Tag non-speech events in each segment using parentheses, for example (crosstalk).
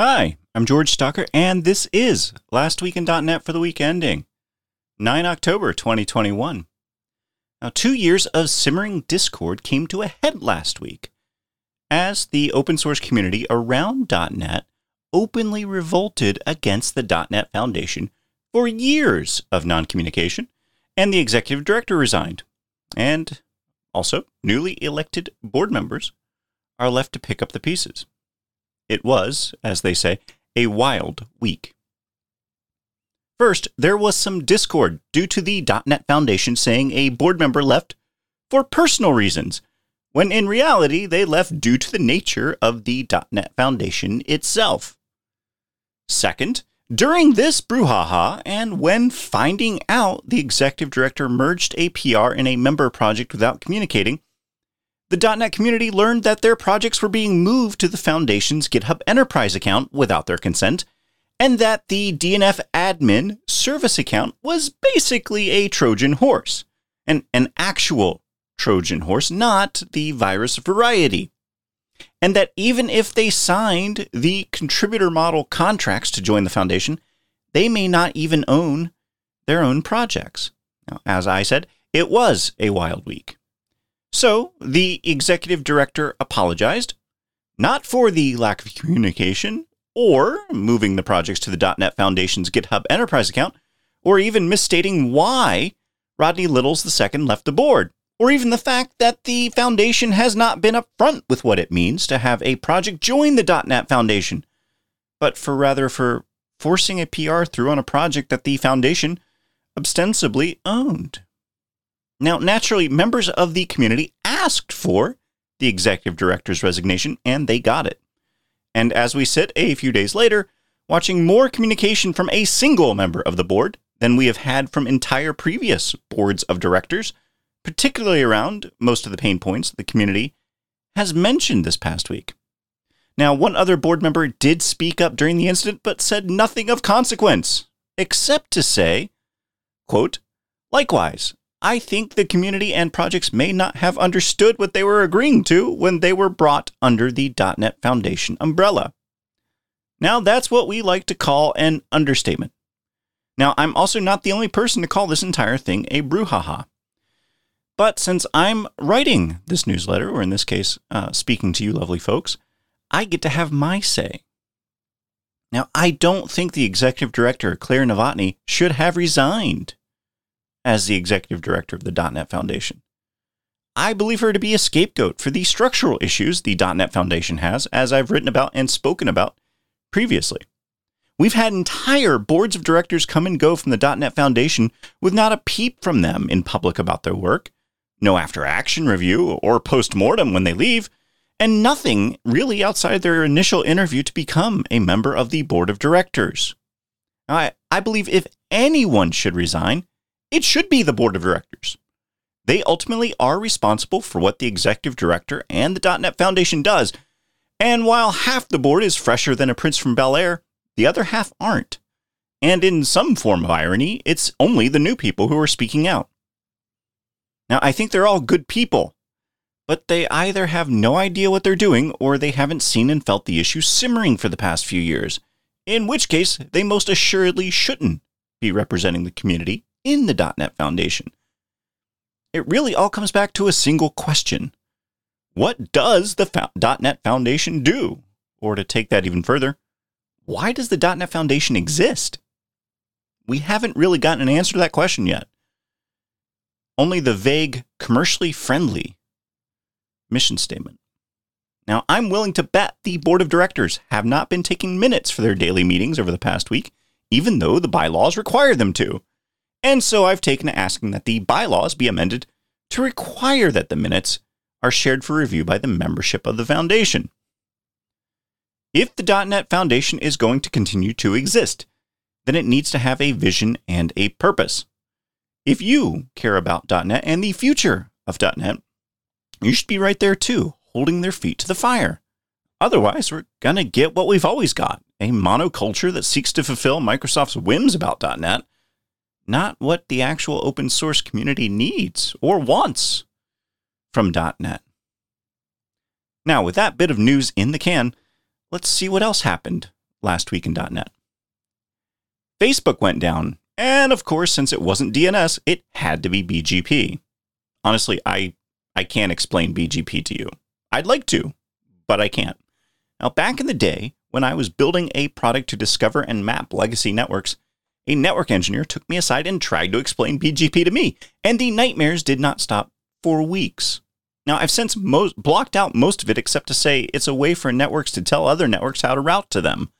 Hi, I'm George Stocker, and this is Last Week in .NET for the week ending 9 October 2021. Now, two years of simmering discord came to a head last week as the open source community around .NET openly revolted against the .NET Foundation for years of non-communication, and the executive director resigned. And also, newly elected board members are left to pick up the pieces. It was, as they say, a wild week. First, there was some discord due to the .NET Foundation saying a board member left for personal reasons, when in reality they left due to the nature of the .NET Foundation itself. Second, during this brouhaha, and when finding out the executive director merged a PR in a member project without communicating, the .NET community learned that their projects were being moved to the Foundation's GitHub Enterprise account without their consent, and that the DNF admin service account was basically a Trojan horse, an, an actual Trojan horse, not the virus variety. And that even if they signed the contributor model contracts to join the Foundation, they may not even own their own projects. Now, as I said, it was a wild week. So the executive director apologized, not for the lack of communication or moving the projects to the .NET Foundation's GitHub Enterprise account, or even misstating why Rodney Littles II left the board, or even the fact that the foundation has not been upfront with what it means to have a project join the .NET Foundation, but for rather for forcing a PR through on a project that the foundation ostensibly owned. Now, naturally, members of the community asked for the executive director's resignation, and they got it. And as we sit a few days later, watching more communication from a single member of the board than we have had from entire previous boards of directors, particularly around most of the pain points the community has mentioned this past week. Now, one other board member did speak up during the incident, but said nothing of consequence, except to say, quote, Likewise, I think the community and projects may not have understood what they were agreeing to when they were brought under the .NET Foundation umbrella. Now, that's what we like to call an understatement. Now, I'm also not the only person to call this entire thing a brouhaha. But since I'm writing this newsletter, or in this case, uh, speaking to you lovely folks, I get to have my say. Now, I don't think the executive director, Claire Novotny, should have resigned as the executive director of the .NET Foundation. I believe her to be a scapegoat for the structural issues the .NET Foundation has, as I've written about and spoken about previously. We've had entire boards of directors come and go from the .NET Foundation with not a peep from them in public about their work, no after action review or post mortem when they leave, and nothing really outside their initial interview to become a member of the board of directors. I, I believe if anyone should resign, it should be the board of directors. They ultimately are responsible for what the executive director and the .NET Foundation does. And while half the board is fresher than a prince from Bel Air, the other half aren't. And in some form of irony, it's only the new people who are speaking out. Now, I think they're all good people, but they either have no idea what they're doing or they haven't seen and felt the issue simmering for the past few years, in which case they most assuredly shouldn't be representing the community in the .NET Foundation. It really all comes back to a single question. What does the .NET Foundation do? Or to take that even further, why does the .NET Foundation exist? We haven't really gotten an answer to that question yet. Only the vague, commercially friendly mission statement. Now, I'm willing to bet the board of directors have not been taking minutes for their daily meetings over the past week, even though the bylaws require them to. And so I've taken to asking that the bylaws be amended to require that the minutes are shared for review by the membership of the foundation. If the .NET Foundation is going to continue to exist, then it needs to have a vision and a purpose. If you care about .NET and the future of .NET, you should be right there too, holding their feet to the fire. Otherwise, we're going to get what we've always got a monoculture that seeks to fulfill Microsoft's whims about .NET not what the actual open source community needs or wants from .NET. Now, with that bit of news in the can, let's see what else happened last week in .NET. Facebook went down, and of course, since it wasn't DNS, it had to be BGP. Honestly, I I can't explain BGP to you. I'd like to, but I can't. Now, back in the day, when I was building a product to discover and map legacy networks, a network engineer took me aside and tried to explain BGP to me, and the nightmares did not stop for weeks. Now, I've since blocked out most of it except to say it's a way for networks to tell other networks how to route to them.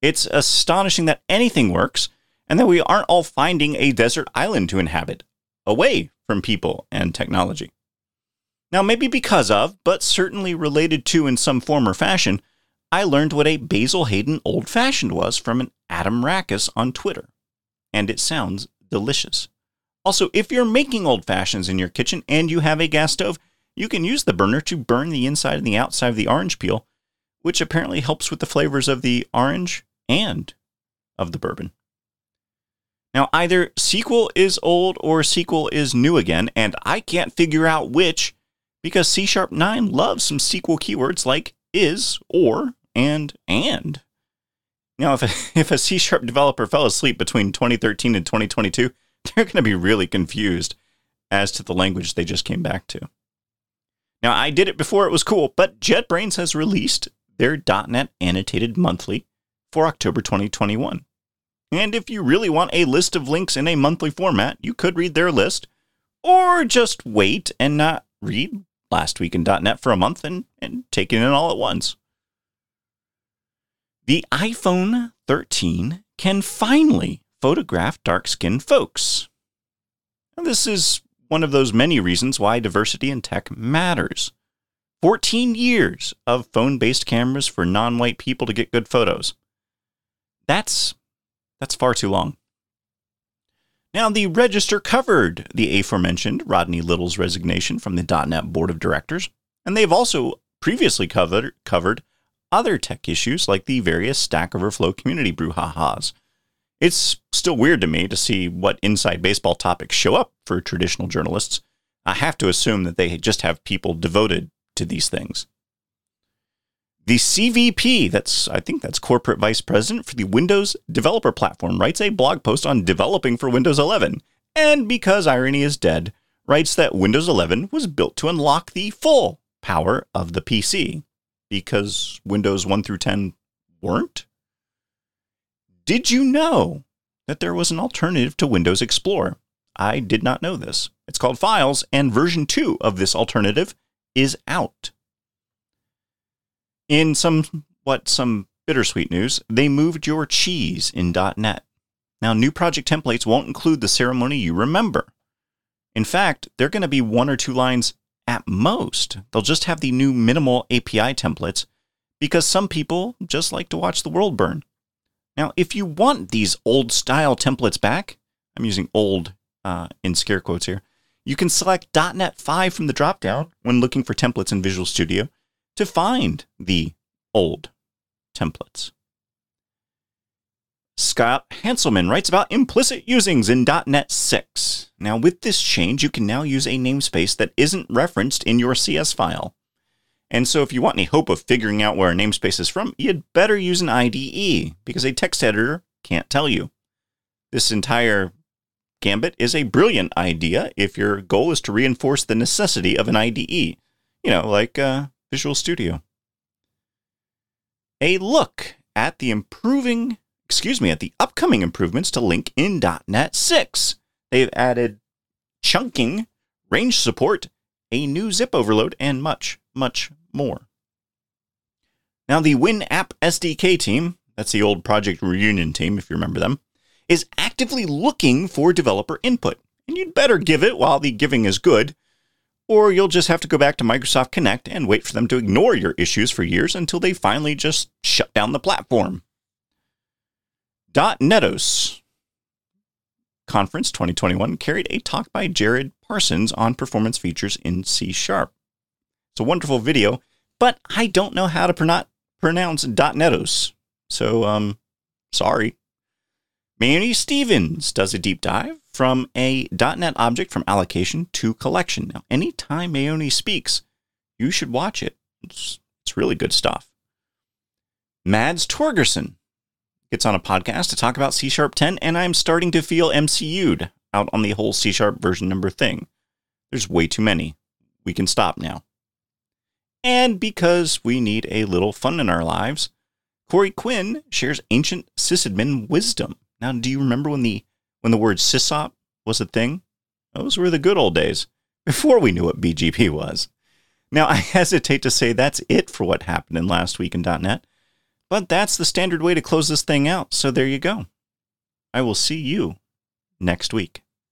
It's astonishing that anything works and that we aren't all finding a desert island to inhabit, away from people and technology. Now, maybe because of, but certainly related to in some form or fashion, I learned what a Basil Hayden old fashioned was from an Adam Rackis on Twitter. And it sounds delicious. Also, if you're making old fashions in your kitchen and you have a gas stove, you can use the burner to burn the inside and the outside of the orange peel, which apparently helps with the flavors of the orange and of the bourbon. Now, either SQL is old or SQL is new again, and I can't figure out which because C Sharp 9 loves some SQL keywords like is, or, and, and. Now, (laughs) if a, if a C Sharp developer fell asleep between 2013 and 2022, (laughs) they're going to be really confused as to the language they just came back to. Now, I did it before it was cool, but JetBrains has released their .NET Annotated Monthly for October 2021. And if you really want a list of links in a monthly format, you could read their list, or just wait and not read last week in .NET for a month and, and take it in all at once. The iPhone 13 can finally photograph dark skinned folks. And this is one of those many reasons why diversity in tech matters. 14 years of phone based cameras for non white people to get good photos. That's, that's far too long. Now, the Register covered the aforementioned Rodney Littles' resignation from the .NET Board of Directors, and they've also previously covered, covered other tech issues like the various Stack Overflow community brouhahas. It's still weird to me to see what inside baseball topics show up for traditional journalists. I have to assume that they just have people devoted to these things. The CVP, that's I think that's corporate vice president for the Windows developer platform, writes a blog post on developing for Windows 11. And because irony is dead, writes that Windows 11 was built to unlock the full power of the PC because Windows 1 through 10 weren't. Did you know that there was an alternative to Windows Explorer? I did not know this. It's called Files, and version 2 of this alternative is out. In some what some bittersweet news, they moved your cheese in .NET. Now, new project templates won't include the ceremony you remember. In fact, they're going to be one or two lines at most. They'll just have the new minimal API templates because some people just like to watch the world burn. Now, if you want these old style templates back, I'm using old uh, in scare quotes here, you can select .NET 5 from the dropdown when looking for templates in Visual Studio to find the old templates. Scott Hanselman writes about implicit usings in .NET 6. Now, with this change, you can now use a namespace that isn't referenced in your CS file. And so if you want any hope of figuring out where a namespace is from, you'd better use an IDE, because a text editor can't tell you. This entire gambit is a brilliant idea if your goal is to reinforce the necessity of an IDE. You know, like uh, Visual Studio. A look at the improving, excuse me, at the upcoming improvements to LINQ in .NET 6. They've added chunking, range support, a new zip overload, and much, much more. Now, the WinApp SDK team, that's the old Project Reunion team, if you remember them, is actively looking for developer input. And you'd better give it while the giving is good, or you'll just have to go back to Microsoft Connect and wait for them to ignore your issues for years until they finally just shut down the platform. .NETOS Conference 2021 carried a talk by Jared Parsons on performance features in C Sharp. It's a wonderful video, but I don't know how to pronounce pronounce .netos. So, um, sorry. Maoni Stephens does a deep dive from a .NET object from allocation to collection. Now, anytime Maoni speaks, you should watch it. It's, it's really good stuff. Mads Torgersen gets on a podcast to talk about C Sharp 10, and I'm starting to feel MCU'd out on the whole C Sharp version number thing. There's way too many. We can stop now. And because we need a little fun in our lives, Corey Quinn shares ancient sysadmin wisdom. Now, do you remember when the when the word sysop was a thing? Those were the good old days before we knew what BGP was. Now, (laughs) I hesitate to say that's it for what happened in last week in .NET, but that's the standard way to close this thing out. So there you go. I will see you next week.